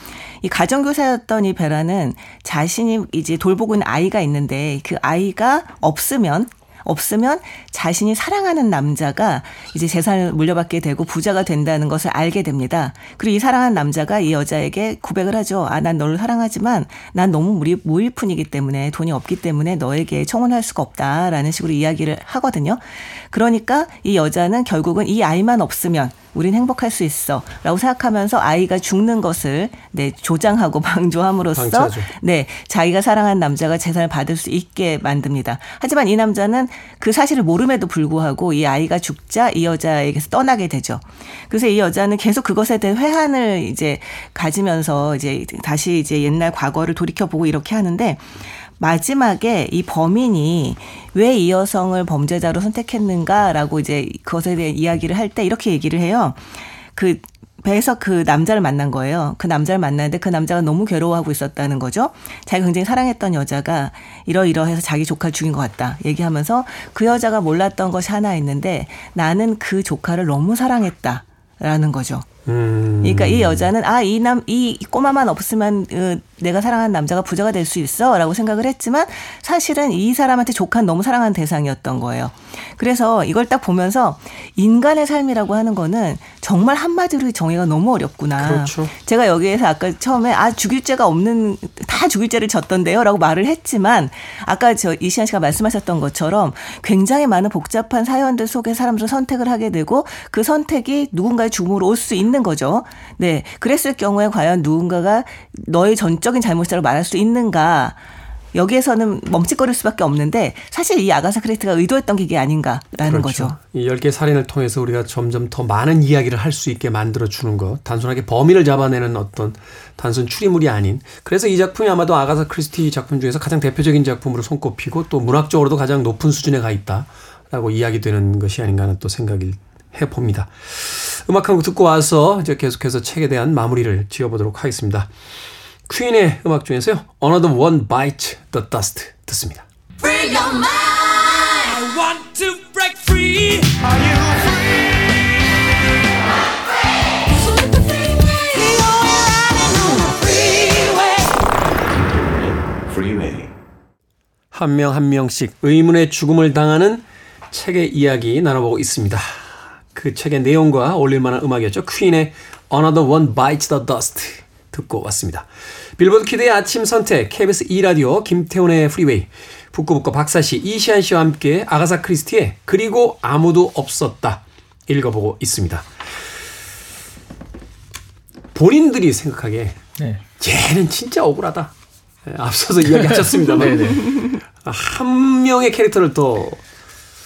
이 가정교사였던 이 베라는 자신이 이제 돌보고 있는 아이가 있는데 그 아이가 없으면 없으면 자신이 사랑하는 남자가 이제 재산을 물려받게 되고 부자가 된다는 것을 알게 됩니다. 그리고 이 사랑하는 남자가 이 여자에게 고백을 하죠. 아, 난 너를 사랑하지만 난 너무 무리, 무일푼이기 때문에 돈이 없기 때문에 너에게 청혼할 수가 없다라는 식으로 이야기를 하거든요. 그러니까 이 여자는 결국은 이 아이만 없으면 우린 행복할 수 있어. 라고 생각하면서 아이가 죽는 것을 네, 조장하고 방조함으로써 방치하죠. 네, 자기가 사랑하는 남자가 재산을 받을 수 있게 만듭니다. 하지만 이 남자는 그 사실을 모름에도 불구하고 이 아이가 죽자 이 여자에게서 떠나게 되죠. 그래서 이 여자는 계속 그것에 대한 회한을 이제 가지면서 이제 다시 이제 옛날 과거를 돌이켜보고 이렇게 하는데 마지막에 이 범인이 왜 이 여성을 범죄자로 선택했는가라고 이제 그것에 대한 이야기를 할 때 이렇게 얘기를 해요. 그 배에서 그 남자를 만난 거예요. 그 남자를 만났는데 그 남자가 너무 괴로워하고 있었다는 거죠. 자기가 굉장히 사랑했던 여자가 이러이러해서 자기 조카를 죽인 것 같다. 얘기하면서 그 여자가 몰랐던 것이 하나 있는데 나는 그 조카를 너무 사랑했다. 라는 거죠. 음. 그러니까 이 여자는 아 이 남 이 꼬마만 없으면 어, 내가 사랑하는 남자가 부자가 될 수 있어 라고 생각을 했지만 사실은 이 사람한테 조카는 너무 사랑하는 대상이었던 거예요. 그래서 이걸 딱 보면서 인간의 삶이라고 하는 거는 정말 한마디로 정의가 너무 어렵구나. 그렇죠. 제가 여기에서 아까 처음에 아 죽일 죄가 없는 다 죽일 죄를 졌던데요 라고 말을 했지만 아까 저 이시안 씨가 말씀하셨던 것처럼 굉장히 많은 복잡한 사연들 속에 사람들은 선택을 하게 되고 그 선택이 누군가의 죽음으로 올 수 있는 거죠. 네. 그랬을 경우에 과연 누군가가 너의 전적 인 잘못이라고 말할 수 있는가? 여기에서는 멈칫거릴 수밖에 없는데 사실 이 아가사 크리스티가 의도했던 게 이게 아닌가라는 거죠. 이 10개 살인을 통해서 우리가 점점 더 많은 이야기를 할 수 있게 만들어 주는 것. 단순하게 범인을 잡아내는 어떤 단순 추리물이 아닌. 그래서 이 작품이 아마도 아가사 크리스티 작품 중에서 가장 대표적인 작품으로 손꼽히고 또 문학적으로도 가장 높은 수준에 가 있다라고 이야기되는 것이 아닌가 하는 또 생각을 해 봅니다. 음악 한 곡 듣고 와서 이제 계속해서 책에 대한 마무리를 지어 보도록 하겠습니다. 퀸의 음악 중에서요. Another One Bite the Dust 듣습니다. Freeway. 한 명 한 명씩 의문의 죽음을 당하는 책의 이야기 나눠보고 있습니다. 그 책의 내용과 어울릴 만한 음악이었죠. 퀸의 Another One Bites the Dust 듣고 왔습니다. 빌보드 kid의 아침 선택 KBS 2라디오 김태훈의 Freeway 북끄북끄 박사 씨 이시한 씨와 함께 아가사 크리스티의 그리고 아무도 없었다 읽어보고 있습니다. 본인들이 생각하기에 네. 쟤는 진짜 억울하다. 예, 앞서서 이야기하셨습니다만 한 명의 캐릭터를 또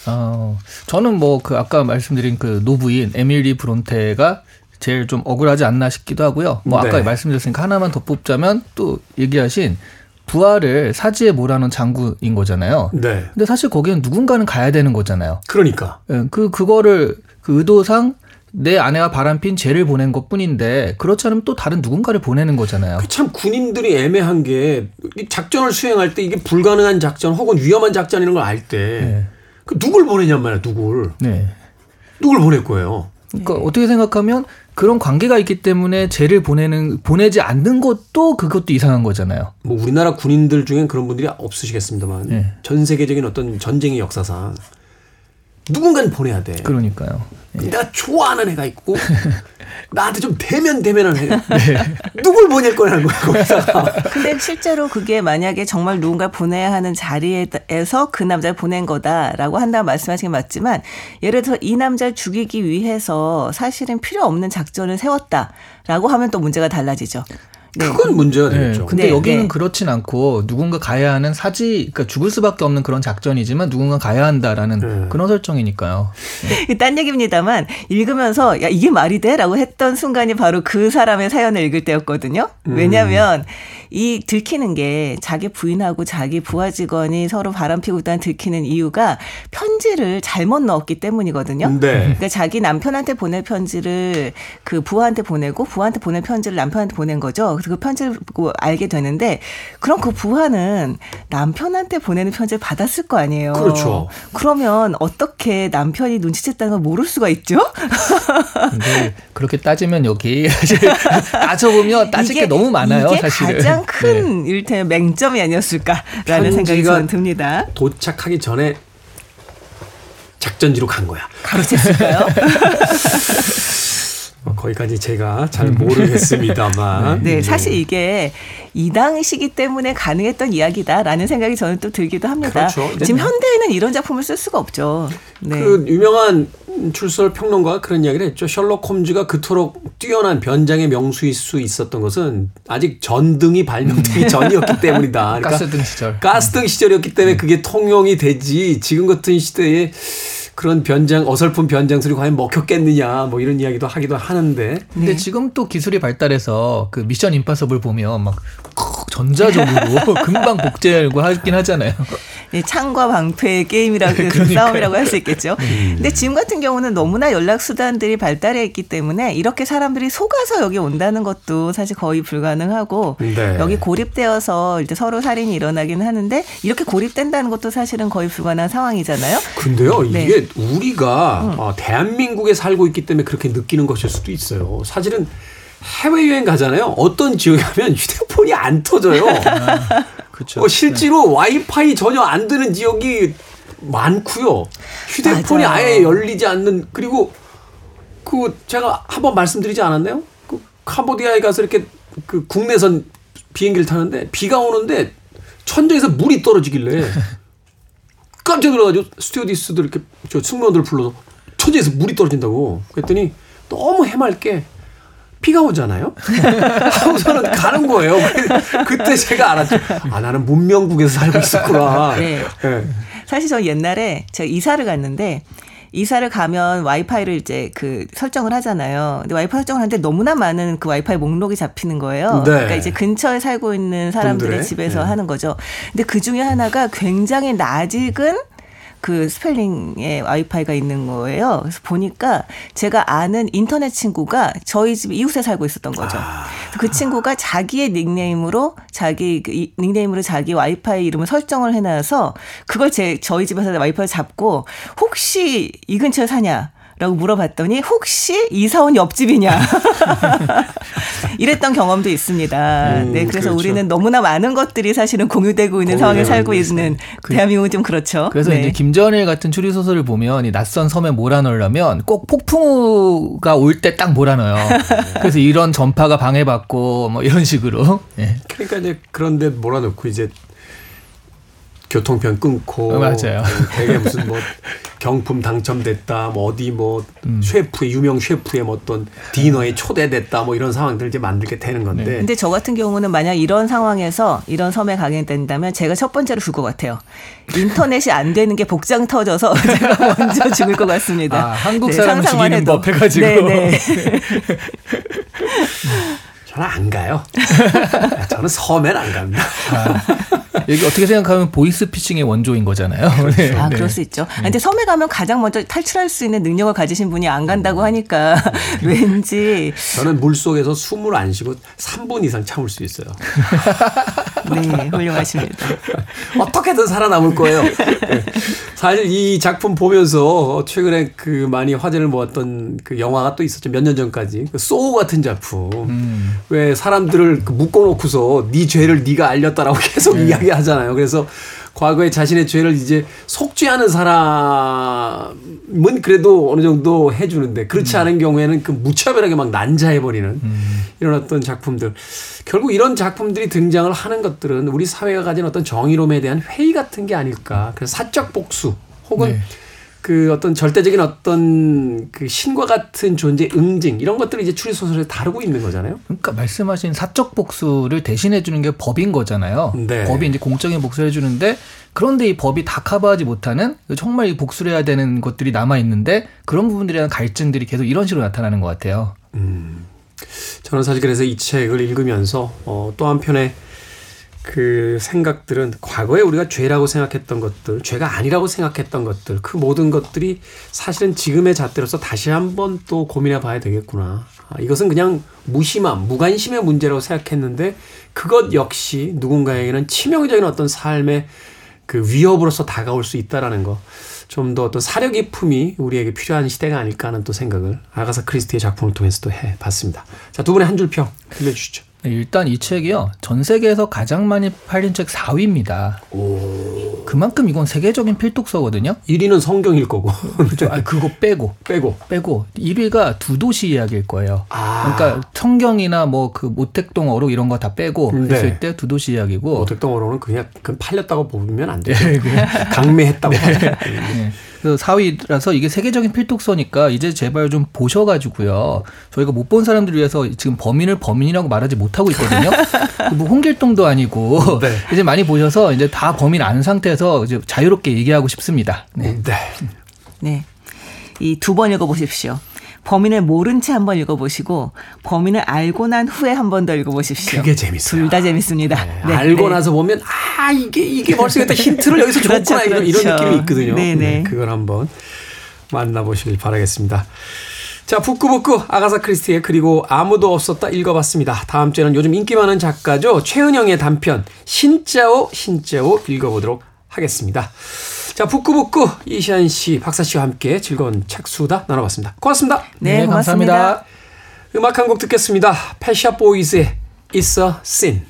어, 저는 뭐 그 아까 말씀드린 그 노부인 에밀리 브론테가 제일 좀 억울하지 않나 싶기도 하고요. 뭐 아까 네. 말씀드렸으니까 하나만 더 뽑자면 또 얘기하신 부하를 사지에 몰아넣은 장군인 거잖아요. 네. 근데 사실 거기는 누군가는 가야 되는 거잖아요. 그러니까 예, 그 그거를 그 의도상 내 아내가 바람핀 쟤를 보낸 것 뿐인데 그렇지 않으면 또 다른 누군가를 보내는 거잖아요. 그참 군인들이 애매한 게이 작전을 수행할 때 이게 불가능한 작전 혹은 위험한 작전 이런 걸알 때 네. 그 누굴 보내냔 말이야 누굴 네. 누굴 보낼 거예요 그러니까 어떻게 생각하면 그런 관계가 있기 때문에 쟤를 보내는 보내지 않는 것도 그것도 이상한 거잖아요. 뭐 우리나라 군인들 중엔 그런 분들이 없으시겠습니다만 네. 전 세계적인 어떤 전쟁의 역사상 누군가는 보내야 돼 그러니까요. 근데 내가 좋아하는 애가 있고 나한테 좀 대면 대면한 애가 누굴 보낼 거냐는 거야 거기다가 근데 실제로 그게 만약에 정말 누군가 보내야 하는 자리에서 그 남자를 보낸 거다라고 한다고 말씀하신 게 맞지만 예를 들어 이 남자를 죽이기 위해서 사실은 필요 없는 작전을 세웠다라고 하면 또 문제가 달라지죠. 네. 그건 문제가 네. 되겠죠 근데 네, 여기는 네. 그렇진 않고 누군가 가야 하는 사지, 그러니까 죽을 수밖에 없는 그런 작전이지만 누군가 가야 한다라는 네. 그런 설정이니까요. 딴 얘기입니다만 읽으면서 야 이게 말이 돼라고 했던 순간이 바로 그 사람의 사연을 읽을 때였거든요. 왜냐하면 이 들키는 게 자기 부인하고 자기 부하 직원이 서로 바람 피고 있다는 들키는 이유가 편지를 잘못 넣었기 때문이거든요. 네. 그러니까 자기 남편한테 보낼 편지를 그 부하한테 보내고 부하한테 보낼 편지를 남편한테 보낸 거죠. 그래서 그 편지를 보고 알게 되는데 그럼 그 부하는 남편한테 보내는 편지를 받았을 거 아니에요. 그렇죠. 그러면 어떻게 남편이 눈치챘다는 걸 모를 수가 있죠? 근데 그렇게 따지면 여기 따져보면 따질 게 너무 많아요. 이게 사실은. 가장 큰 네. 이를테면 맹점이 아니었을까라는 생각이 저는 듭니다. 도착하기 전에 작전지로 간 거야 가로챘을까요? 뭐 거기까지 제가 잘 모르겠습니다만. 네, 사실 이게 이 당 시기 때문에 가능했던 이야기다라는 생각이 저는 또 들기도 합니다. 그렇죠. 지금 현대에는 이런 작품을 쓸 수가 없죠. 네. 그 유명한 출설 평론가가 그런 이야기를 했죠. 셜록 홈즈가 그토록 뛰어난 변장의 명수일 수 있었던 것은 아직 전등이 발명되기 전이었기 때문이다. 그러니까 가스등 시절. 가스등 시절이었기 때문에 그게 통용이 되지 지금 같은 시대에 그런 변장 어설픈 변장술이 과연 먹혔겠느냐 뭐 이런 이야기도 하기도 하는데 근데 지금 또 기술이 발달해서 그 미션 임파서블 보면 막 전자적으로 금방 복제하고 하긴 하잖아요. 네, 창과 방패의 게임이라고 해서 싸움이라고 할 수 있겠죠. 근데 지금 같은 경우는 너무나 연락 수단들이 발달해 있기 때문에 이렇게 사람들이 속아서 여기 온다는 것도 사실 거의 불가능하고 네. 여기 고립되어서 이제 서로 살인이 일어나긴 하는데 이렇게 고립된다는 것도 사실은 거의 불가능한 상황이잖아요. 근데요 네. 이게 우리가 어, 대한민국에 살고 있기 때문에 그렇게 느끼는 것일 수도 있어요. 사실은 해외여행 가잖아요. 어떤 지역에 가면 휴대폰이 안 터져요. 그렇죠. 어, 실제로 와이파이 전혀 안 되는 지역이 많고요. 휴대폰이 맞아요. 아예 열리지 않는 그리고 그 제가 한번 말씀드리지 않았나요? 그 캄보디아에 가서 이렇게 그 국내선 비행기를 타는데 비가 오는데 천장에서 물이 떨어지길래 깜짝 놀라가지고 스튜어디스들 이렇게 저 승무원들 불러서 천장에서 물이 떨어진다고 그랬더니 너무 해맑게 비가 오잖아요. 하고서는 가는 거예요. 그- 그때 제가 알았죠. 아 나는 문명국에서 살고 있었구나. 네. 예. 사실 저 옛날에 제가 이사를 갔는데 이사를 가면 와이파이를 이제 그 설정을 하잖아요. 근데 와이파이 설정을 하는데 너무나 많은 그 와이파이 목록이 잡히는 거예요. 네. 그러니까 이제 근처에 살고 있는 사람들의 분들의? 집에서 네. 하는 거죠. 근데 그 중에 하나가 굉장히 낯익은 그 스펠링의 와이파이가 있는 거예요. 그래서 보니까 제가 아는 인터넷 친구가 저희 집 이웃에 살고 있었던 거죠. 그래서 그 친구가 자기의 닉네임으로 자기 그 이- 닉네임으로 자기 와이파이 이름을 설정을 해놔서 그걸 제 저희 집에서 와이파이를 잡고 혹시 이 근처에 사냐? 라고 물어봤더니 혹시 이사 온 옆집이냐 이랬던 경험도 있습니다. 음, 네, 그래서 그렇죠. 우리는 너무나 많은 것들이 사실은 공유되고 있는 상황에 살고 있는 있는 대한민국은 좀 그렇죠. 그래서 네. 이제 김전일 같은 추리 소설을 보면 이 낯선 섬에 몰아넣으려면 꼭 폭풍우가 올 때 딱 몰아넣어요. 그래서 이런 전파가 방해받고 뭐 이런 식으로. 예. 그러니까 이제 그런데 몰아넣고 이제 교통편 끊고 어, 맞아요. 되게 무슨 뭐 경품 당첨됐다 뭐 어디 뭐 음. 셰프의 유명 셰프의 뭐 어떤 디너에 초대됐다 뭐 이런 상황들 이제 만들게 되는 건데 네. 근데 저 같은 경우는 만약 이런 상황에서 이런 섬에 가게 된다면 제가 첫 번째로 죽을 것 같아요. 인터넷이 안 되는 게 복장 터져서 제가 먼저 죽을 것 같습니다. 아, 한국 네, 사람은 상상만 죽이는 해도. 법 해가지고. 네, 네. 저는 안 가요. 저는 섬엔 안 갑니다. 여기 어떻게 생각하면 보이스 피싱의 원조인 거잖아요. 네. 아, 네. 그럴 수 있죠. 아, 근데 섬에 가면 가장 먼저 탈출할 수 있는 능력을 가지신 분이 안 간다고 하니까 왠지 저는 물 속에서 숨을 안 쉬고 3분 이상 참을 수 있어요. 네, 훌륭하십니다. 어떻게든 살아남을 거예요. 네. 사실 이 작품 보면서 최근에 그 많이 화제를 모았던 그 영화가 또 있었죠. 몇 년 전까지. 그 소우 같은 작품. 음. 왜 사람들을 그 묶어놓고서 네 죄를 네가 알렸다라고 계속 이야기하잖아요. 그래서 과거에 자신의 죄를 이제 속죄하는 사람은 그래도 어느 정도 해주는데 그렇지 않은 경우에는 그 무차별하게 막 난자해버리는 이런 어떤 작품들. 결국 이런 작품들이 등장을 하는 것들은 우리 사회가 가진 어떤 정의로움에 대한 회의 같은 게 아닐까. 그래서 사적 복수 혹은 네. 그 어떤 절대적인 어떤 그 신과 같은 존재 응징 이런 것들을 이제 추리 소설에 다루고 있는 거잖아요. 그러니까 말씀하신 사적 복수를 대신해 주는 게 법인 거잖아요. 네. 법이 이제 공적인 복수를 해주는데 그런데 이 법이 다 커버하지 못하는 정말 이 복수를 해야 되는 것들이 남아 있는데 그런 부분들에 대한 갈증들이 계속 이런 식으로 나타나는 것 같아요. 저는 사실 그래서 이 책을 읽으면서 어, 또 한편에 그 생각들은 과거에 우리가 죄라고 생각했던 것들, 죄가 아니라고 생각했던 것들, 그 모든 것들이 사실은 지금의 잣대로서 다시 한번 또 고민해 봐야 되겠구나. 아, 이것은 그냥 무심함, 무관심의 문제라고 생각했는데 그것 역시 누군가에게는 치명적인 어떤 삶의 그 위협으로서 다가올 수 있다라는 거. 좀 더 어떤 사려 깊음이 우리에게 필요한 시대가 아닐까 하는 또 생각을 아가사 크리스티의 작품을 통해서 또 해 봤습니다. 자, 두 분의 한 줄 평 들려주시죠. 네, 일단 이 책이요. 전 세계에서 가장 많이 팔린 책 4위입니다. 그만큼 이건 세계적인 필독서거든요. 1위는 성경일 거고. 그렇죠. 아, 그거 빼고 빼고. 빼고 1위가 두 도시 이야기일 거예요. 아. 그러니까 성경이나 뭐 그 모택동 어록 이런 거 다 빼고 네. 했을 때 두 도시 이야기고 어택동어로는 그냥 그 팔렸다고 보면 안 되죠. 강매했다고. 하죠. 네. 그래서 4위라서 이게 세계적인 필독서니까 이제 제발 좀 보셔가지고요. 저희가 못 본 사람들을 위해서 지금 범인을 범인이라고 말하지 못 하고 있거든요. 뭐 홍길동도 아니고 네. 이제 많이 보셔서 이제 다 범인 안 상태에서 이제 자유롭게 얘기하고 싶습니다. 네. 네. 네. 이 두 번 읽어보십시오. 범인을 모른 채 한번 읽어보시고 범인을 알고 난 후에 한 번 더 읽어보십시오. 그게 재밌어요. 둘 다 재밌습니다. 네, 알고 네. 나서 보면 아 이게 이게 벌써 일단 힌트를 여기서 그렇죠, 줬구나 이런, 이런 그렇죠. 느낌이 있거든요. 네, 네. 그걸 한번 만나보시길 바라겠습니다. 자 북구북구 아가사 크리스티의 그리고 아무도 없었다 읽어봤습니다. 다음 주에는 요즘 인기 많은 작가죠 최은영의 단편 신짜오 신짜오 읽어보도록 하겠습니다. 자 북구북구 이시안 씨 박사 씨와 함께 즐거운 책 수다 나눠봤습니다. 고맙습니다. 네, 네, 고맙습니다. 감사합니다. 음악 한 곡 듣겠습니다. Pet Shop Boys의 It's a Sin.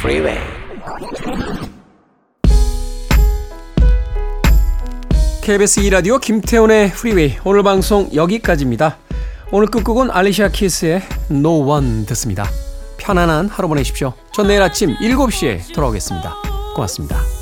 Freeway. KBS 2라디오 김태훈의 Freeway 오늘 방송 여기까지입니다. 오늘 끝곡은 알리샤 키스의 No One 듣습니다. 편안한 하루 보내십시오. 전 내일 아침 7시에 돌아오겠습니다. 고맙습니다.